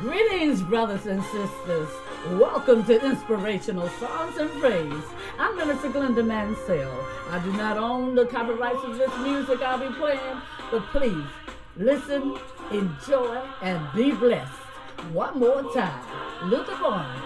Greetings, brothers and sisters. Welcome to Inspirational Songs and Praise. I'm Minister Glenda Mansell. I do not own the copyrights of this music I'll be playing, but please listen, enjoy, and be blessed. One more time, Luther Barnes.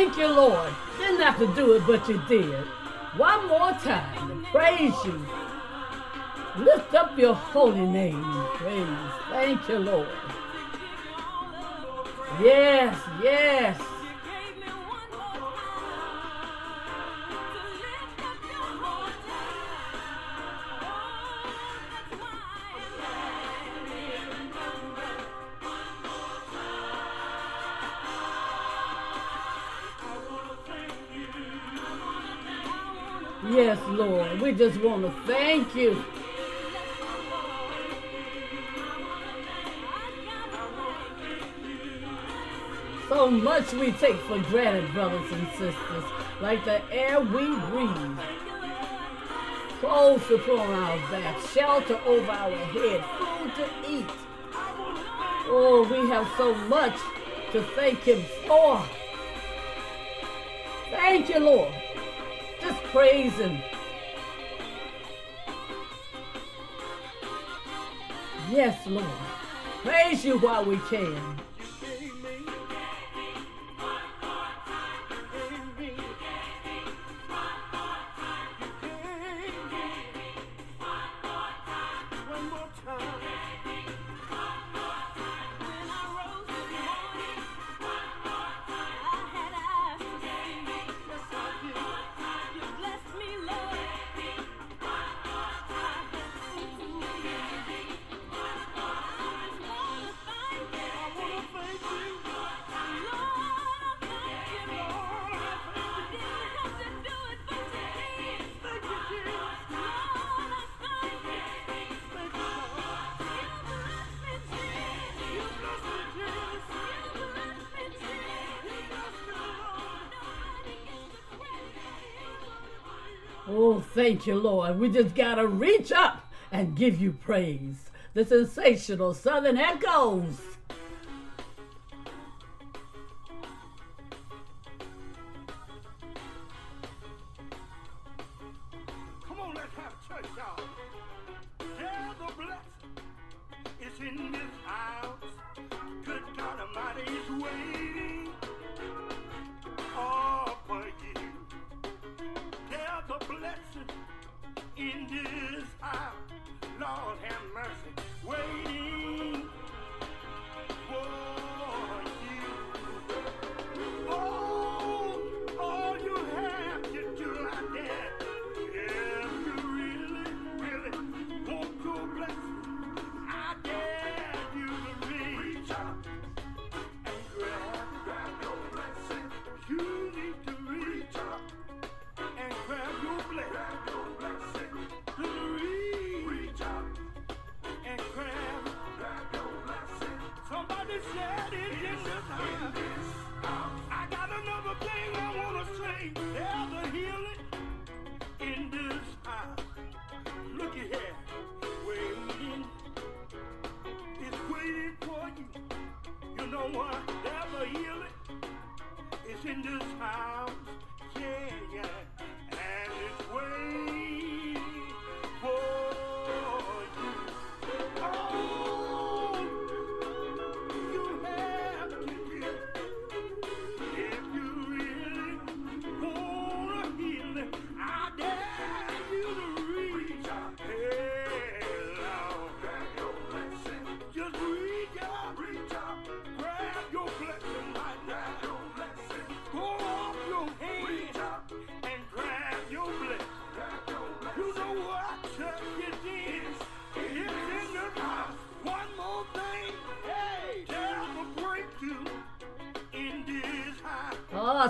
Thank you, Lord. Didn't have to do it, but you did. One more time praise you. Lift up your holy name praise. Thank you, Lord. Yes. Yes, just want to thank you. So much we take for granted, brothers and sisters, like the air we breathe. Clothes to put on our back, shelter over our head, food to eat. Oh, we have so much to thank Him for. Thank you, Lord. Just praise Him. Yes, Lord. Praise you while we can. Oh, thank you, Lord. We just got to reach up and give you praise. The sensational Southern Echoes.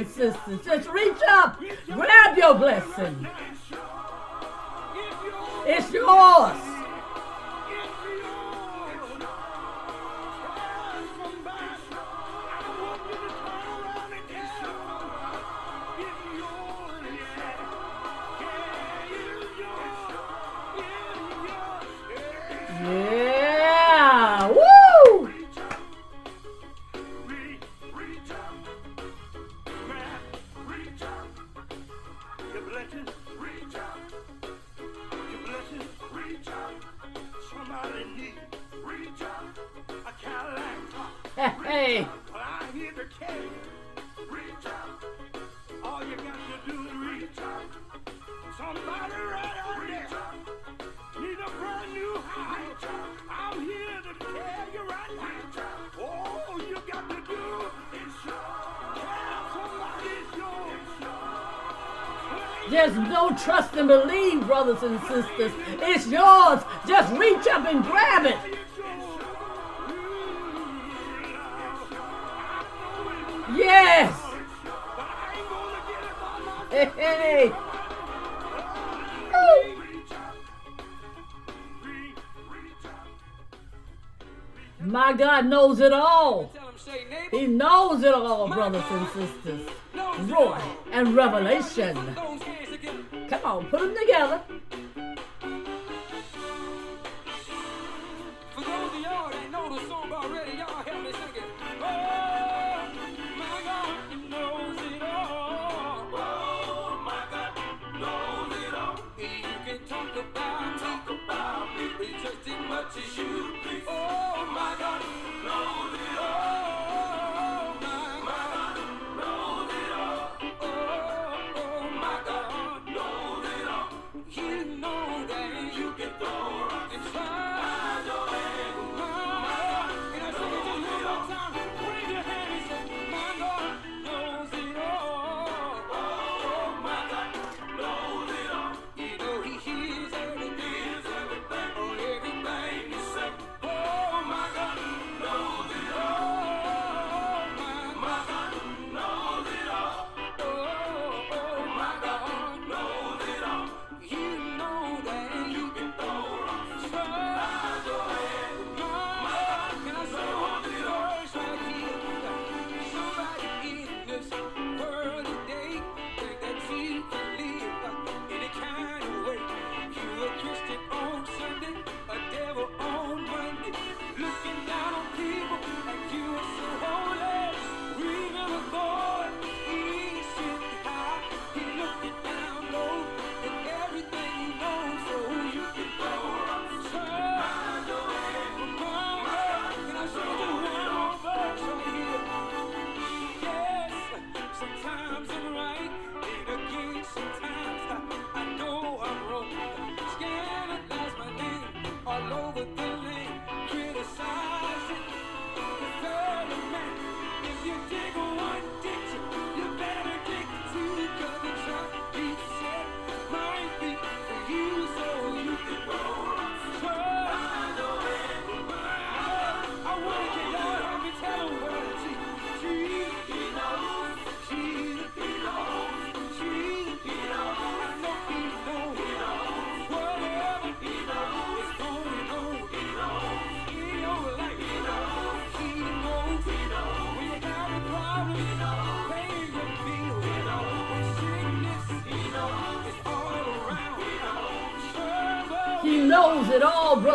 insistence. That's believe, brothers and sisters. It's yours. Just reach up and grab it. Yes. Hey. Ooh. My God knows it all. He knows it all, brothers and sisters. Roy and Revelation. Home. Home together.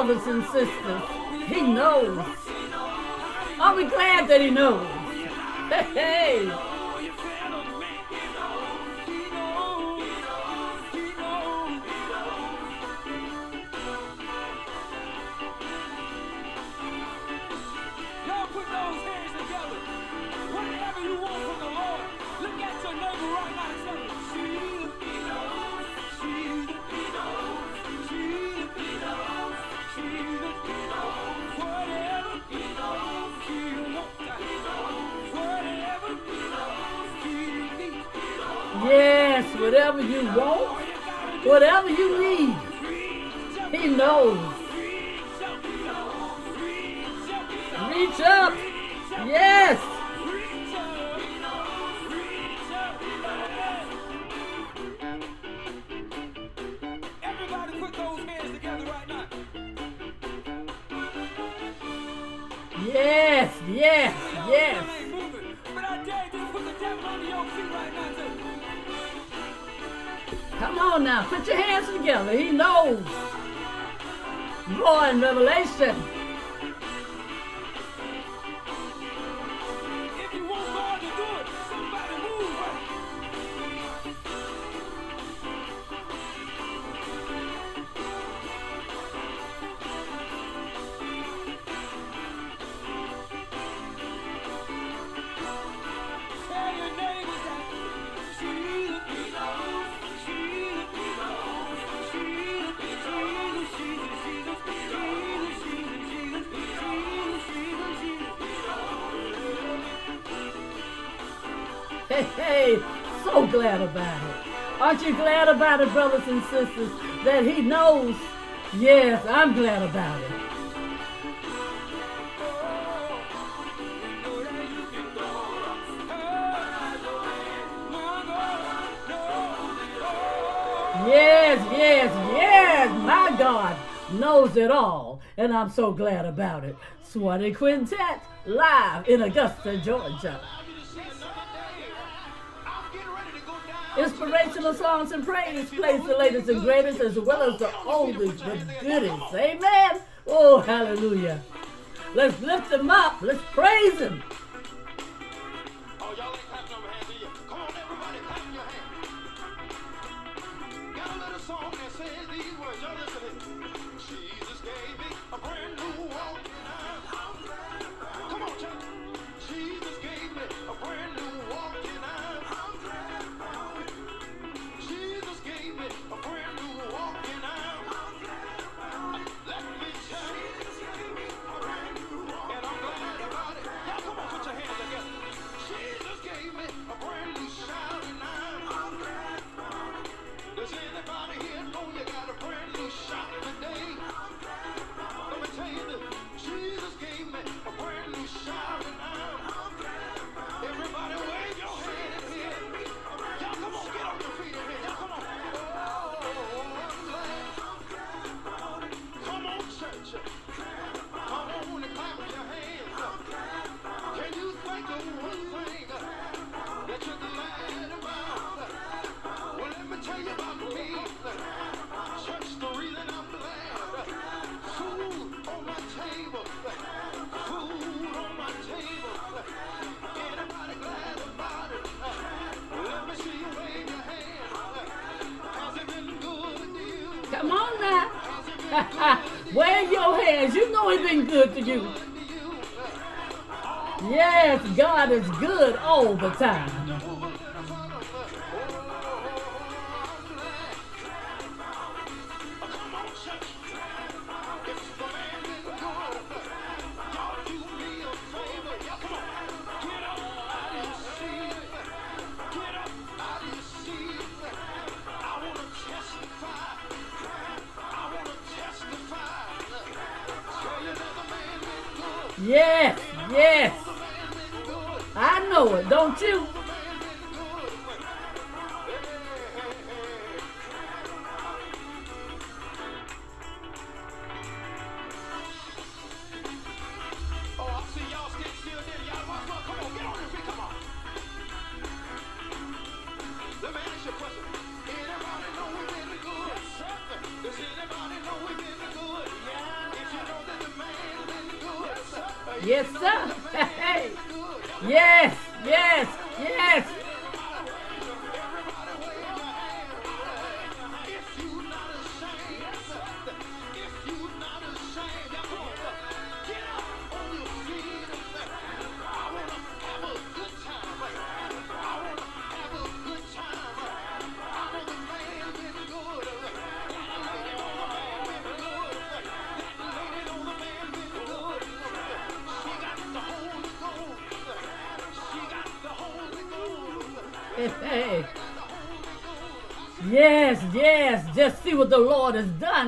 brothers and sisters, He knows. Are we glad that He knows? Hey! Yes, whatever you want, whatever you need, He knows. Reach up. Yes. on now. Put your hands together. He knows. More in Revelation. everybody, brothers and sisters, that he knows, yes, I'm glad about it. Yes, yes, yes, my God knows it all, and I'm so glad about it. Swanee Quintet, live in Augusta, Georgia. Inspirational songs and praise plays the latest and greatest as well as the oldest but goodest. Amen. Oh, hallelujah. Let's lift them up. Let's praise them. good to you. Yes, God is good all the time. Yes, sir. yes, yes, yes.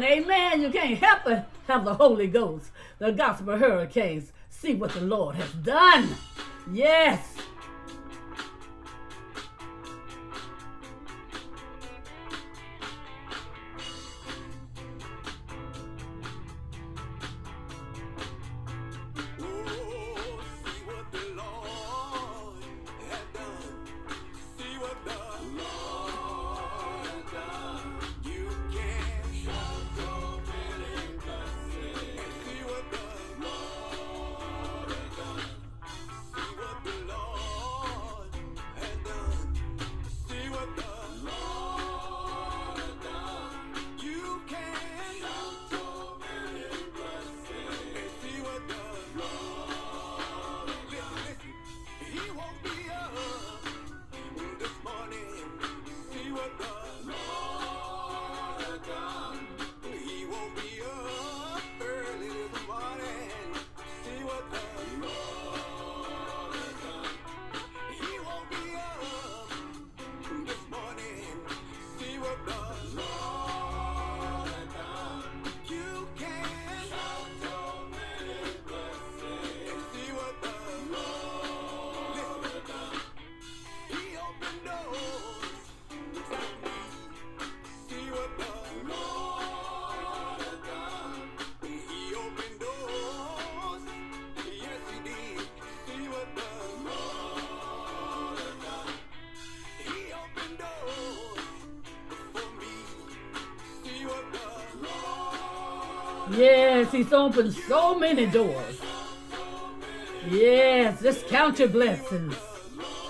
down. Amen. You can't help it. Have the Holy Ghost, the gospel hurricanes. See what the Lord has done. Yes. Yes, He's opened so many doors. Yes, just count your blessings.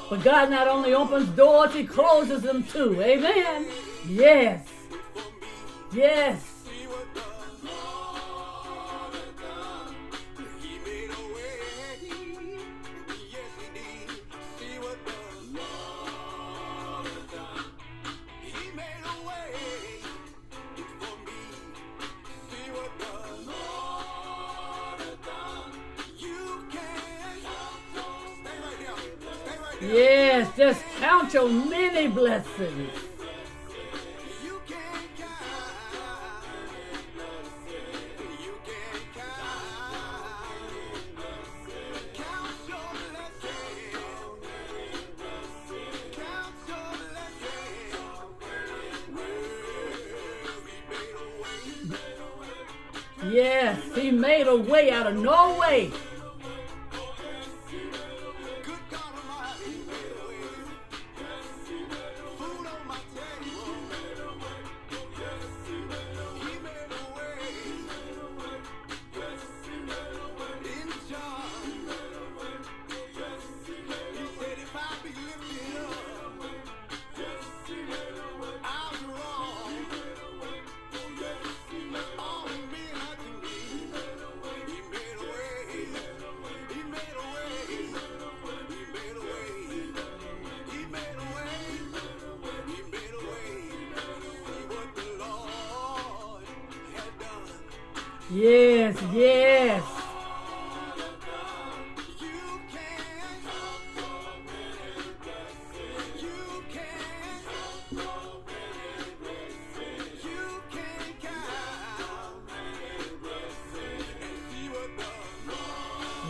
But God not only opens doors, He closes them too. Amen. Yes. Yes.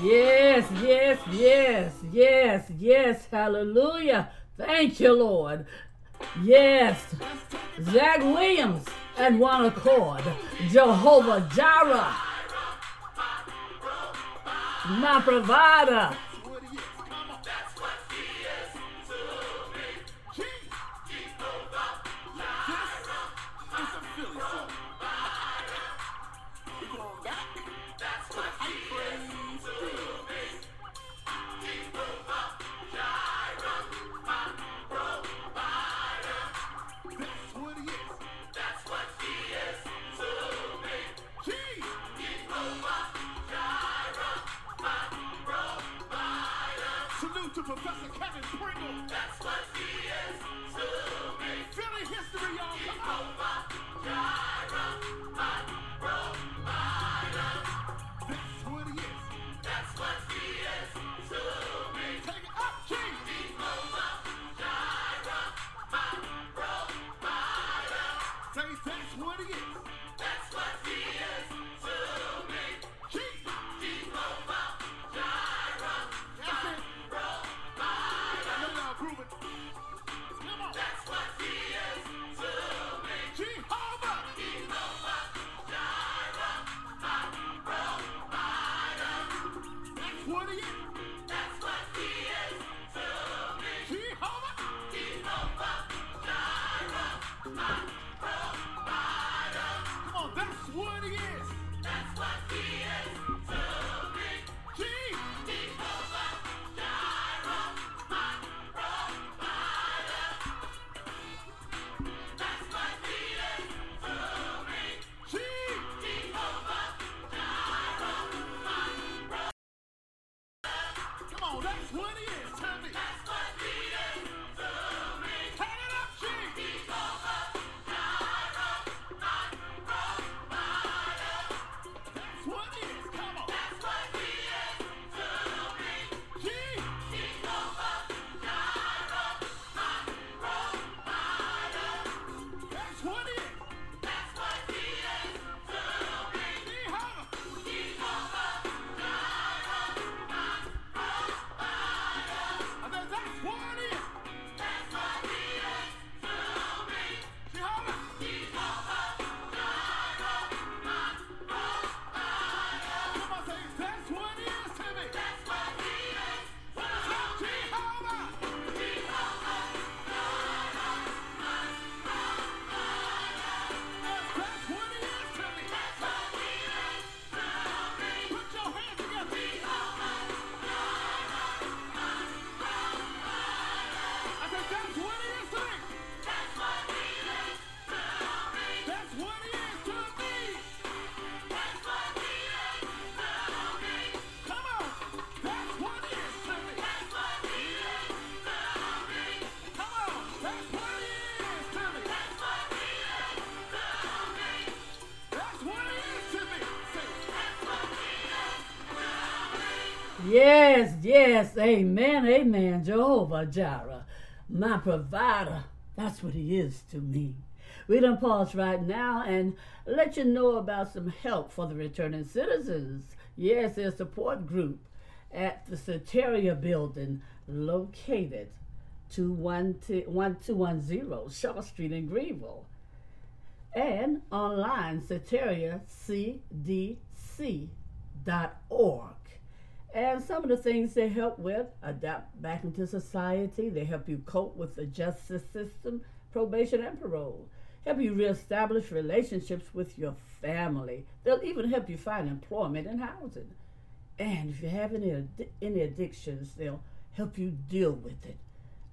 Yes, yes, yes, yes, yes. Hallelujah. Thank you, Lord. Yes. Zach Williams and one accord. Jehovah Jireh. My provider. On, that's what he is. Tell me. Yes, amen, amen. Jehovah Jireh, my provider. That's what he is to me. We done pause right now and let you know about some help for the returning citizens. Yes, there's a support group at the Soteria building located 1210 Shaw Street in Greenville and online SoteriaCDC.org. And some of the things they help with adapt back into society. They help you cope with the justice system, probation, and parole. Help you reestablish relationships with your family. They'll even help you find employment and housing. And if you have any any addictions, they'll help you deal with it.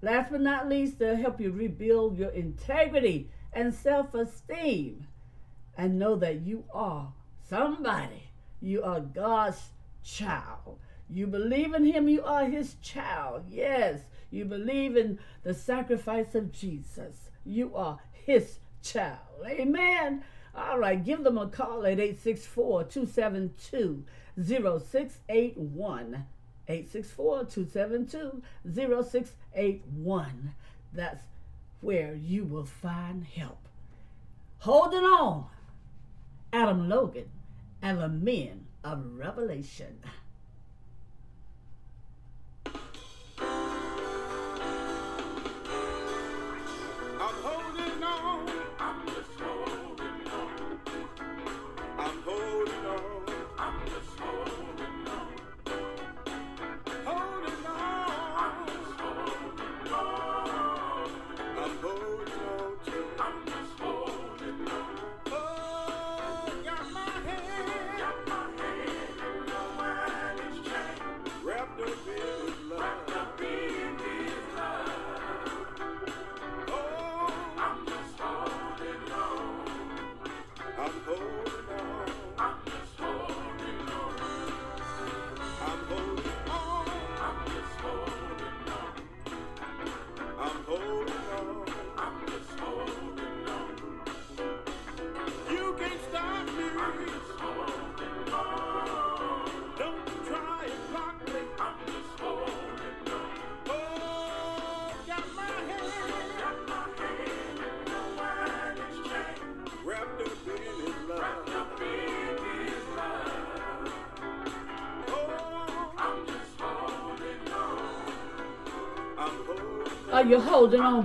Last but not least, they'll help you rebuild your integrity and self-esteem and know that you are somebody. You are God's child. You believe in Him, you are His child. Yes, you believe in the sacrifice of Jesus. You are His child. Amen. All right, give them a call at 864 272 0681. 864 272 0681. That's where you will find help. Holding on. Adam Logan and the men of Revelation.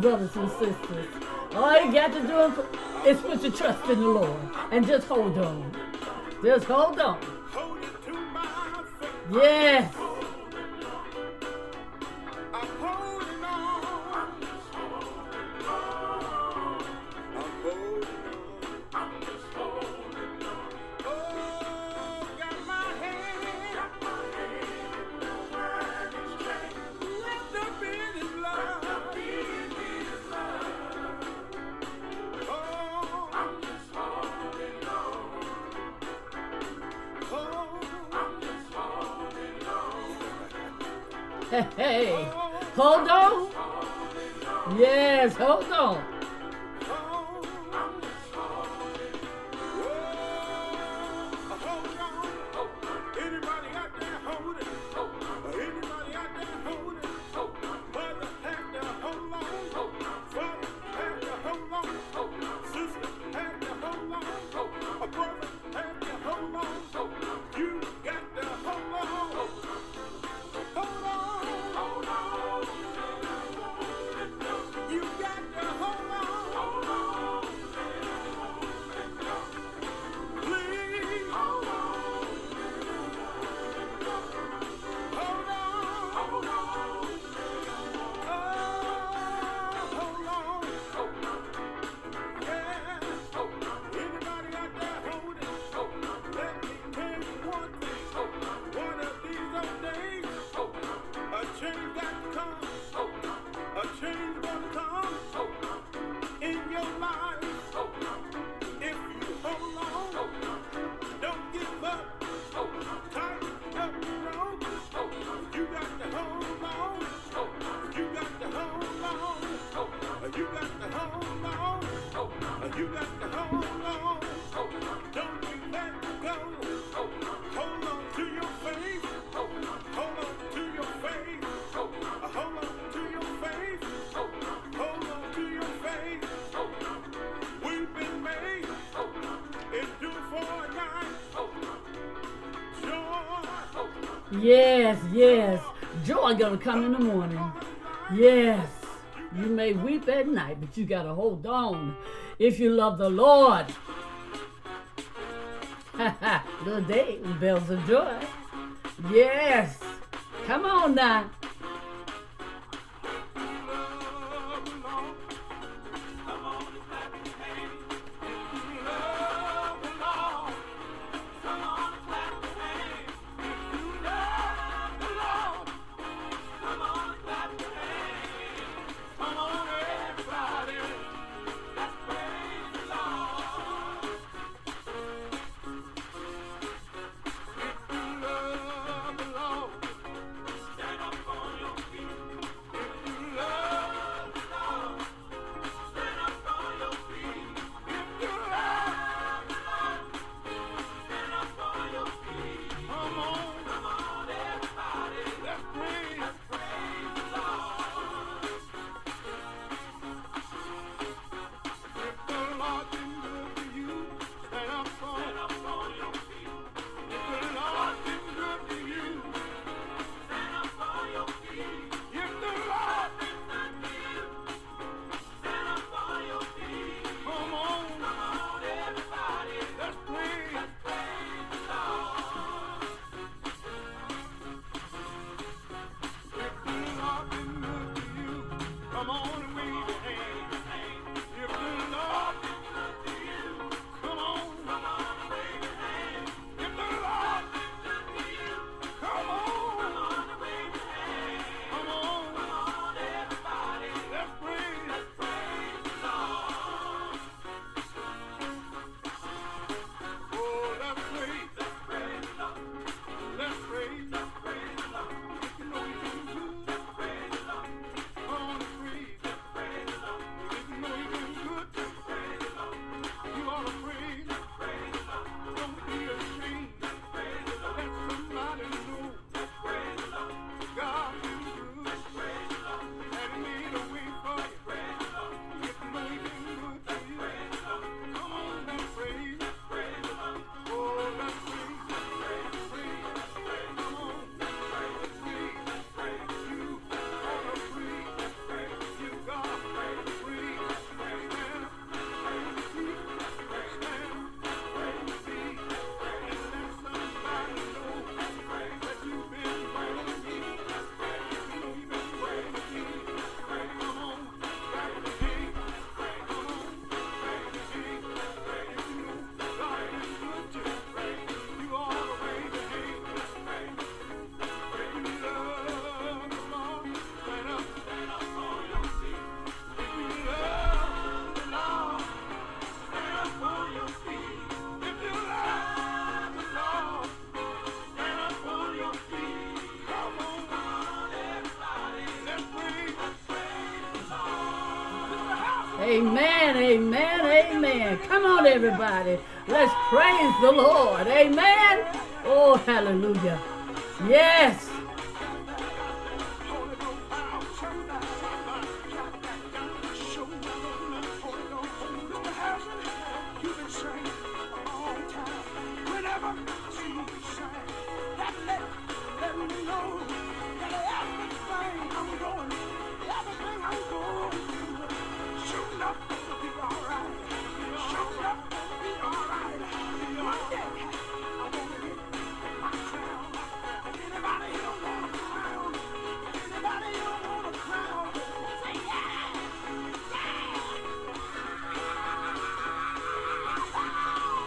brothers and sisters. All you got to do is put your trust in the Lord and just hold on. Just hold on. Yes. Yes, yes. Joy gonna come in the morning. Yes. You may weep at night, but you gotta hold on if you love the Lord. Ha ha! Good day, bells of joy. Yes. Come on now. everybody. Let's praise the Lord. Amen. Oh, hallelujah. Yes.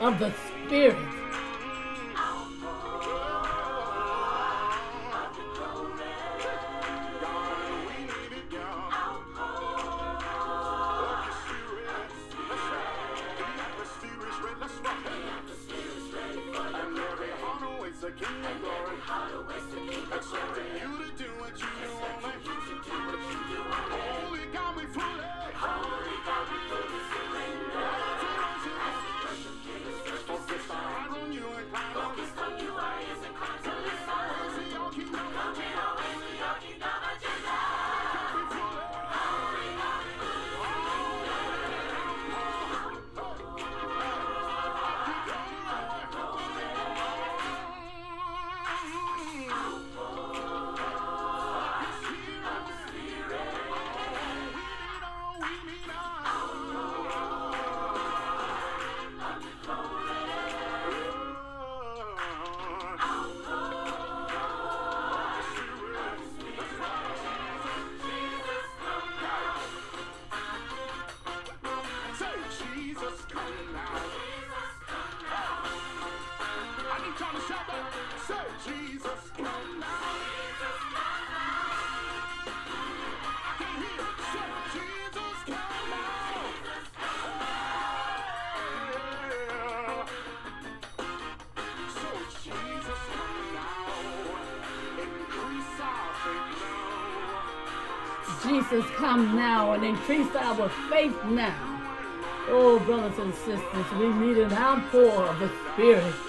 of the Spirit. Jesus, come now and increase our faith now. Oh, brothers and sisters, we need an outpour of the Spirit.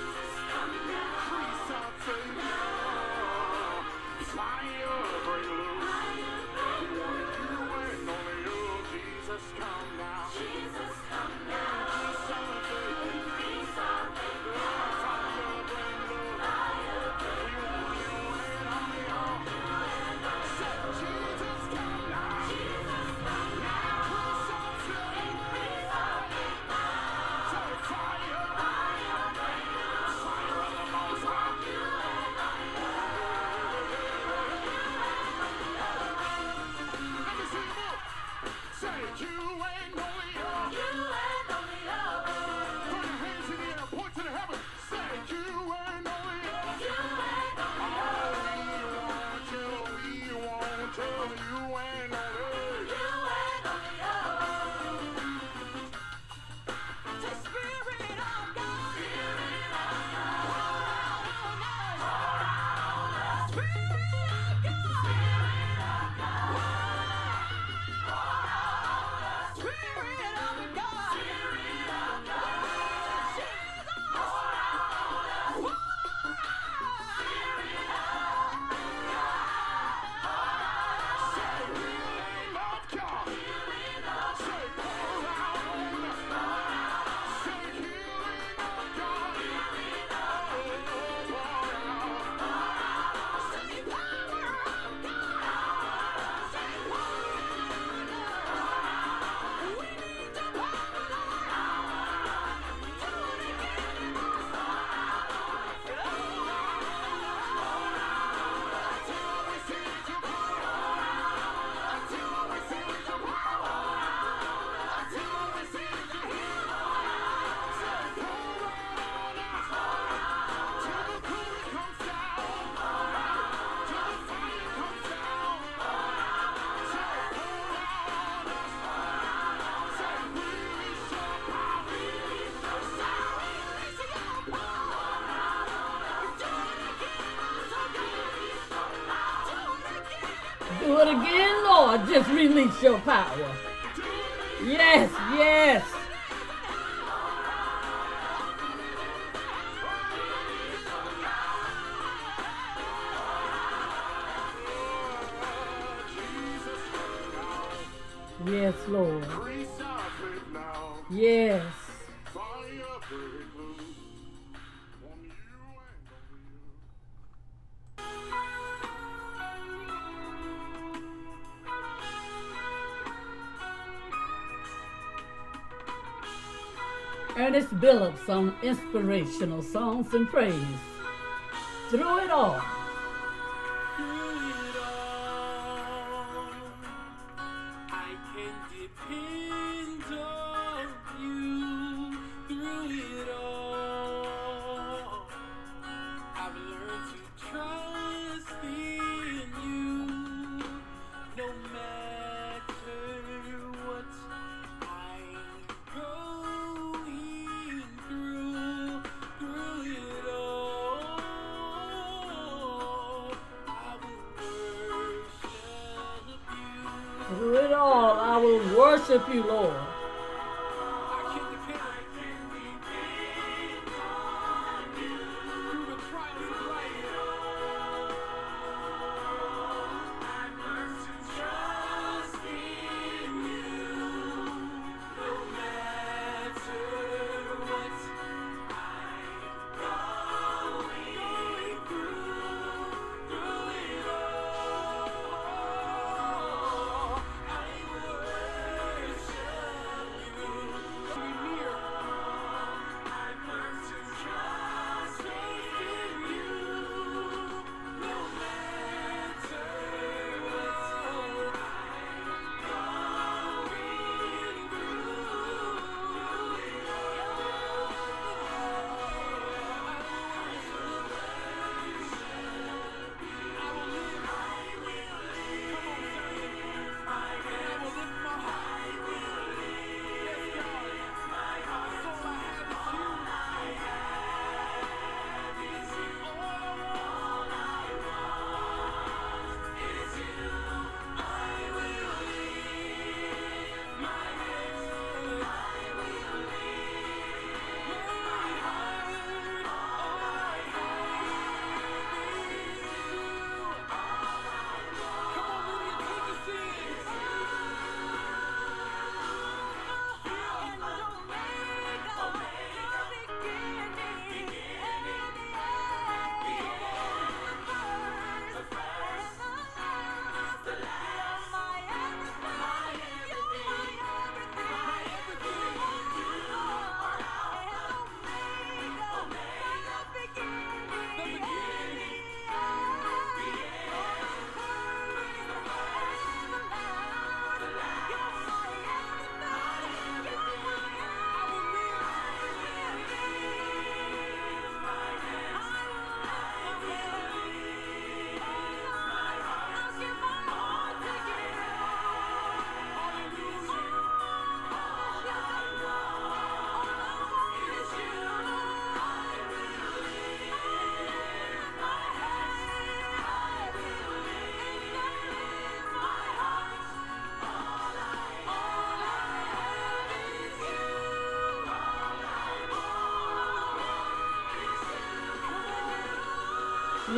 Yes, release your power. Yes, yes. some inspirational songs and praise. Through it all,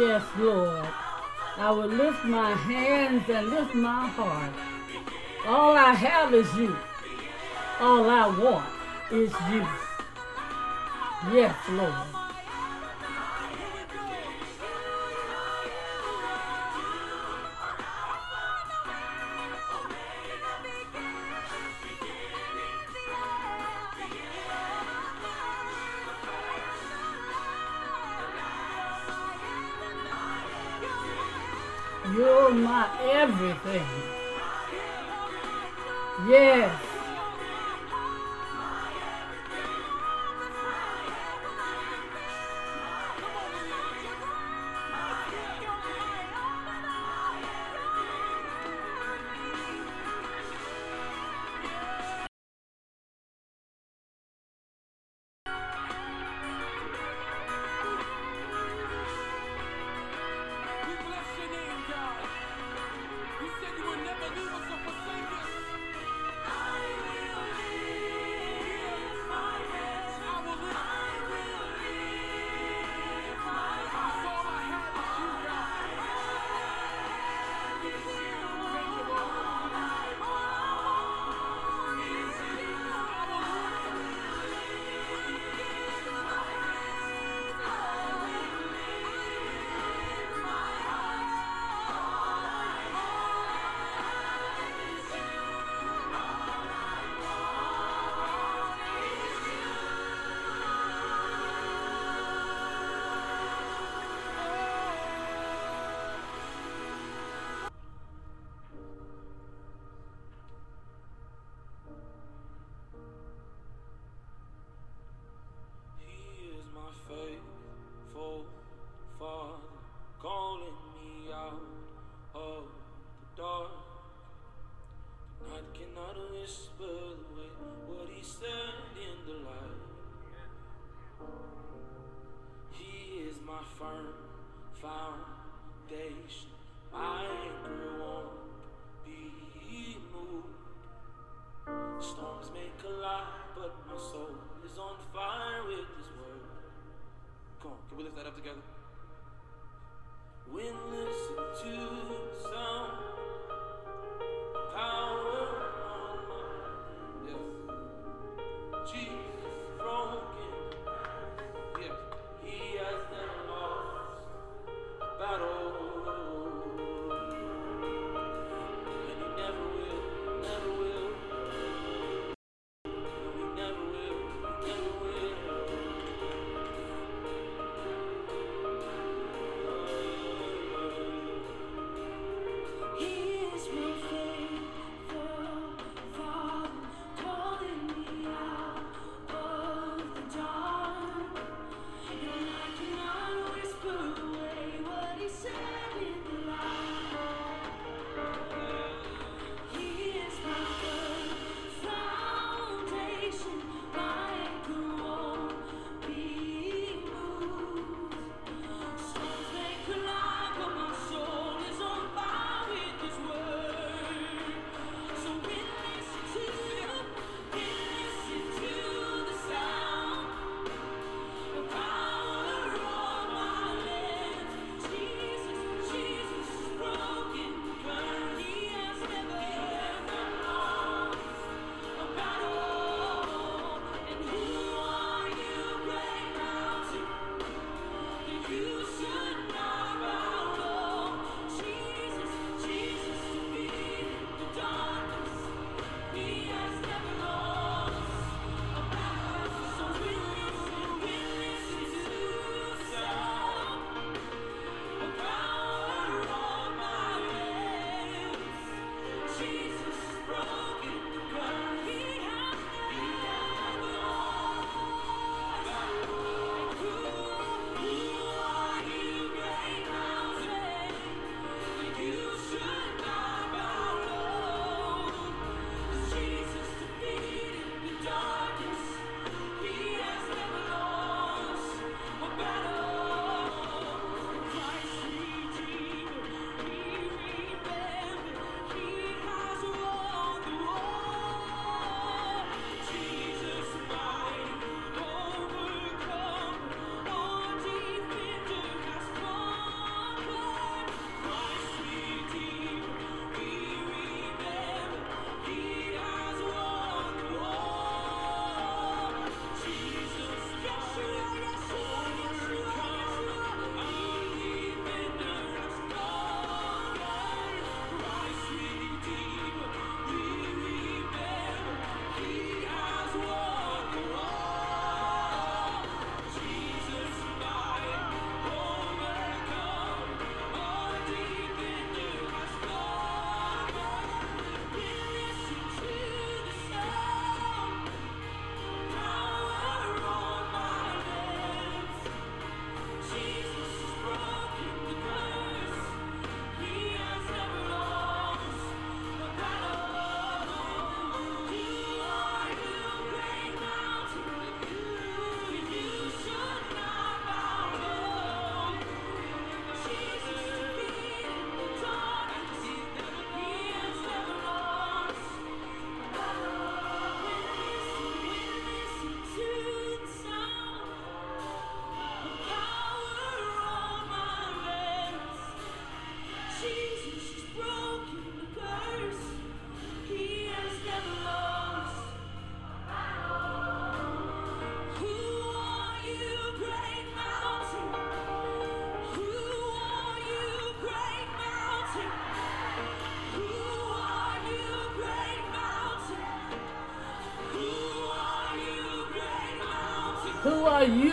Yes, Lord. I will lift my hands and lift my heart. All I have is you. All I want is you. Yes, Lord.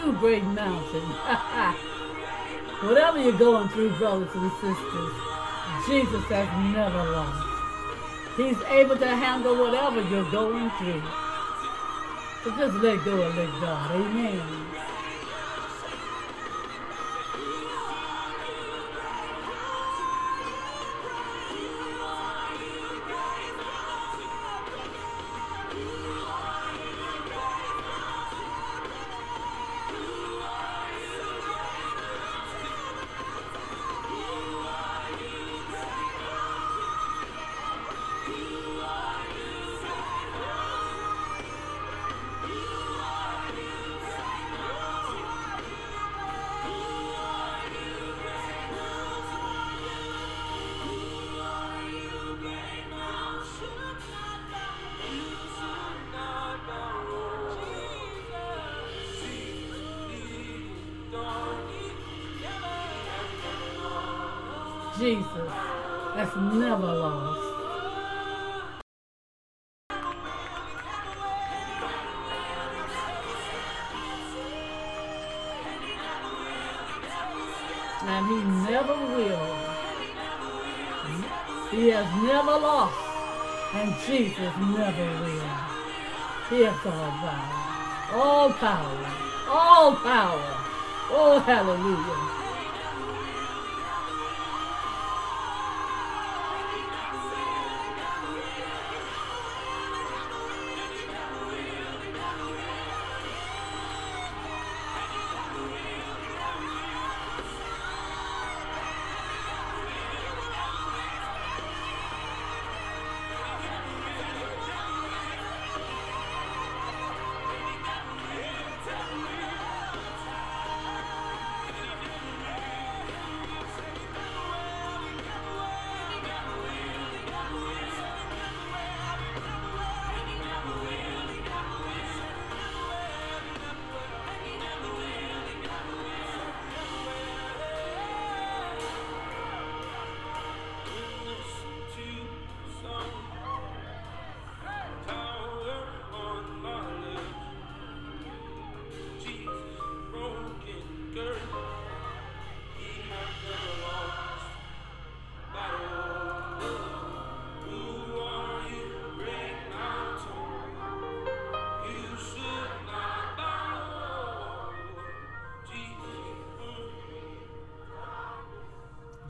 You, great mountain? Whatever you're going through, brothers and sisters, Jesus has never lost. He's able to handle whatever you're going through. So just let go and let God. Amen.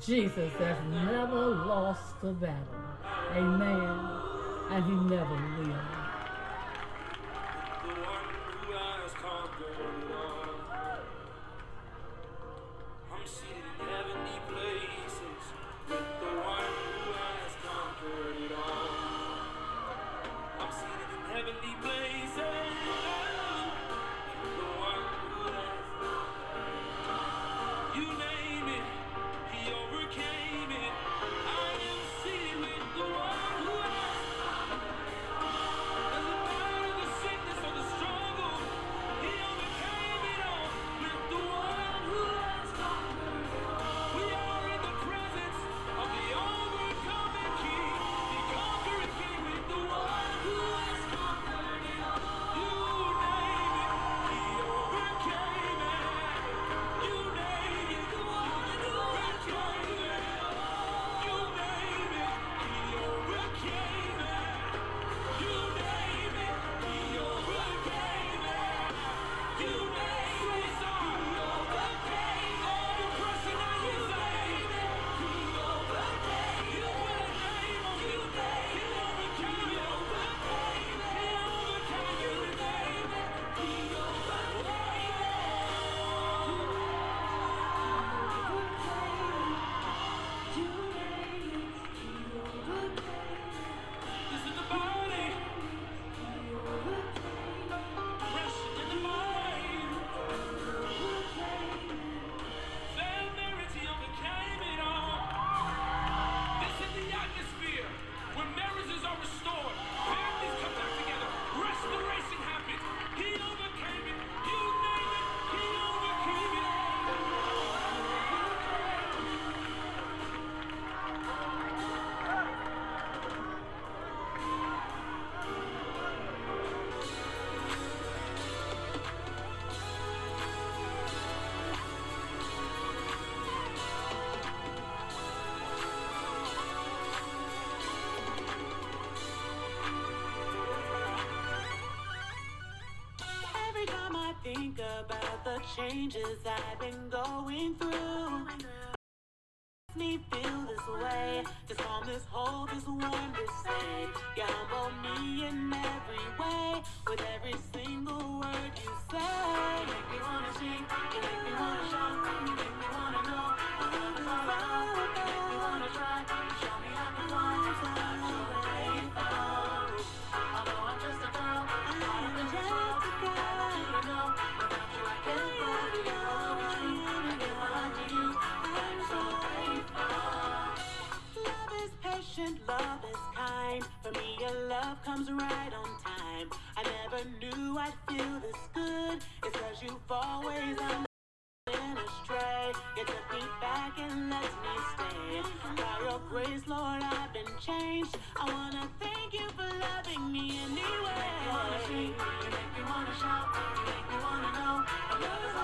Jesus has never lost a battle. Amen. And he never changes I've been By your grace, Lord, I've been changed. I wanna thank you for loving me anyway. You make me wanna shout, you make me wanna know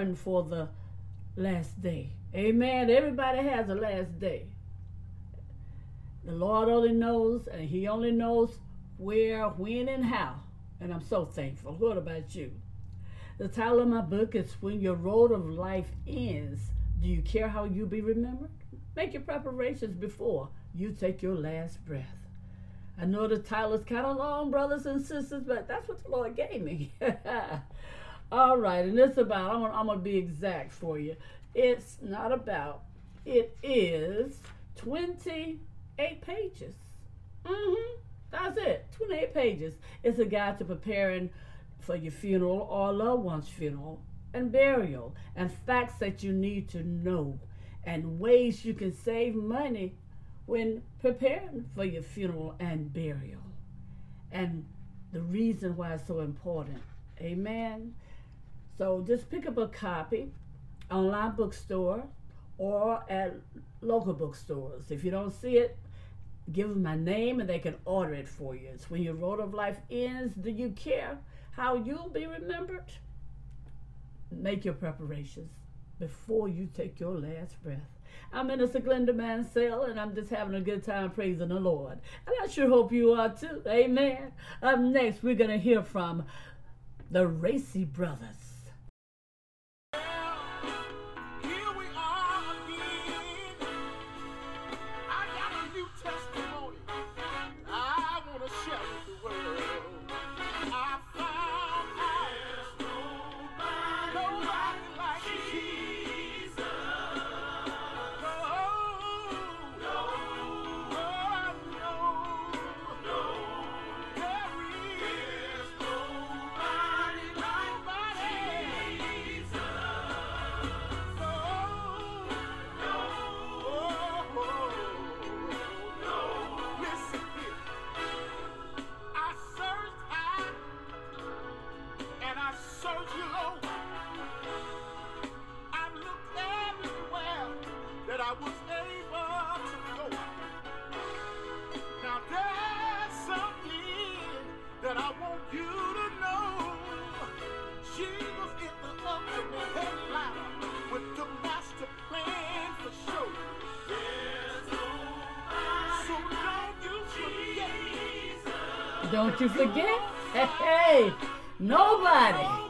preparing for the last day. Amen. Everybody has a last day. The Lord only knows, and He only knows where, when, and how. And I'm so thankful. What about you? The title of my book is When Your Road of Life Ends. Do you care how you be remembered? Make your preparations before you take your last breath. I know the title is kind of long, brothers and sisters, but that's what the Lord gave me. All right, and it's about, I'm gonna, I'm gonna be exact for you. It's not about, it is 28 pages. Mm-hmm. That's it, 28 pages. It's a guide to preparing for your funeral or loved one's funeral and burial, and facts that you need to know, and ways you can save money when preparing for your funeral and burial, and the reason why it's so important. Amen. So just pick up a copy, online bookstore, or at local bookstores. If you don't see it, give them my name and they can order it for you. It's when your road of life ends. Do you care how you'll be remembered? Make your preparations before you take your last breath. I'm Minister Glenda Mansell, and I'm just having a good time praising the Lord. And I sure hope you are too. Amen. Up next, we're going to hear from the Racy Brothers. don't you forget. Hey, nobody.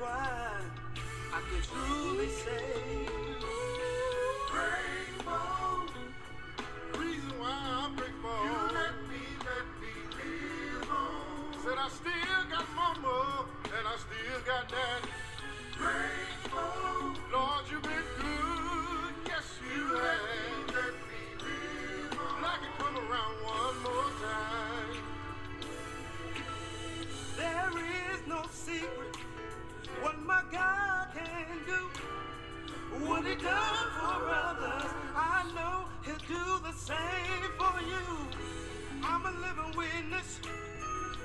pride, I can truly say. Reason why I'm grateful. You let me, let me live on. Said I still got and I still got that. Lord, you've been good. Yes, you, have. Let me live on. I can come around one more time. There is no secret. done for others, I know he'll do the same for you. I'm a living witness.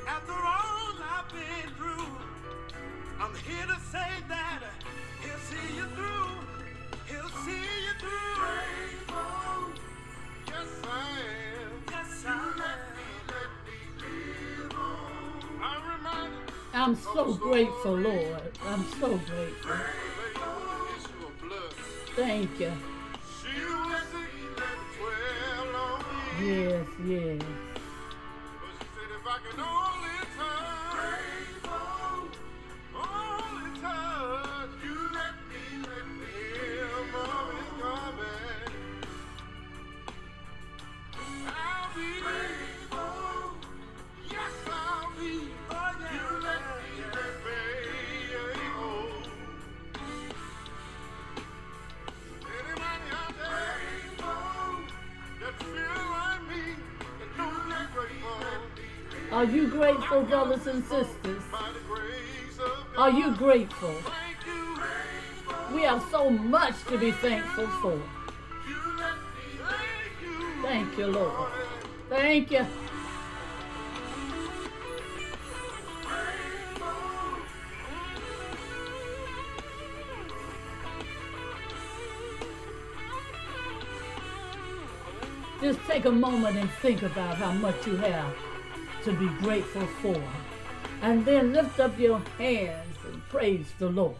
After all I've been through, I'm here to say that he'll see you through. He'll see you through. Faithful. Yes, I am. Yes, I am. Let me, let me I'm so grateful, Lord. I'm so grateful. Thank you. She was sick at 12 long years. Yes, yes. Are you grateful, brothers and sisters? Are you grateful? We have so much to be thankful for. Thank you, Lord. Thank you. Just take a moment and think about how much you have to be grateful for. And then lift up your hands and praise the Lord.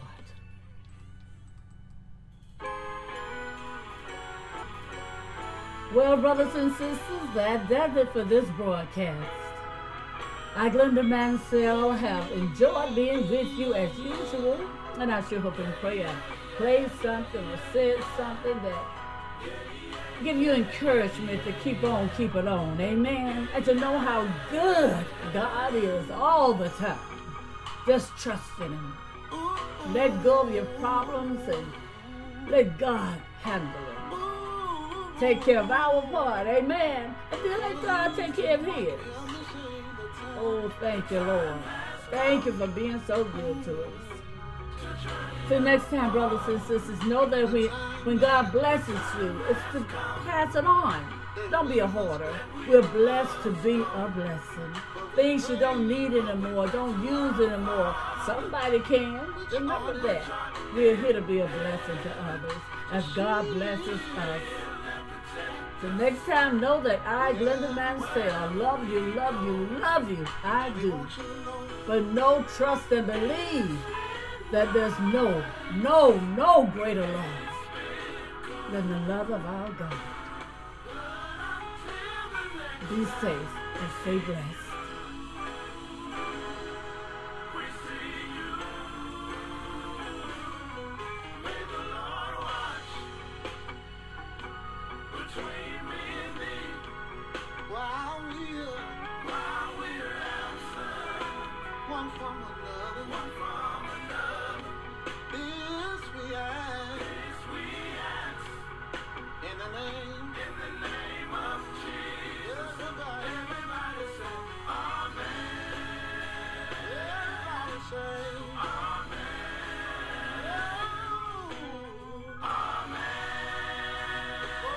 Well, brothers and sisters, that does it for this broadcast. I, Glenda Mansell, have enjoyed being with you as usual, and I sure hope and pray I played something or said something that give you encouragement to keep on keeping on, amen, and to know how good God is all the time. Just trust in Him. Let go of your problems and let God handle it. Take care of our part, amen. And then let God take care of his. Oh, thank you, Lord. Thank you for being so good to us. Till next time, brothers and sisters, know that we, when God blesses you, it's to pass it on. Don't be a hoarder. We're blessed to be a blessing. Things you don't need anymore, don't use anymore. Somebody can. Remember that. We're here to be a blessing to others as God blesses us. So next time, know that I, Glenda Mansell, love you, love you, love you. I do. But know, trust, and believe that there's no, no, no greater love than the love of our God. Be safe and stay blessed.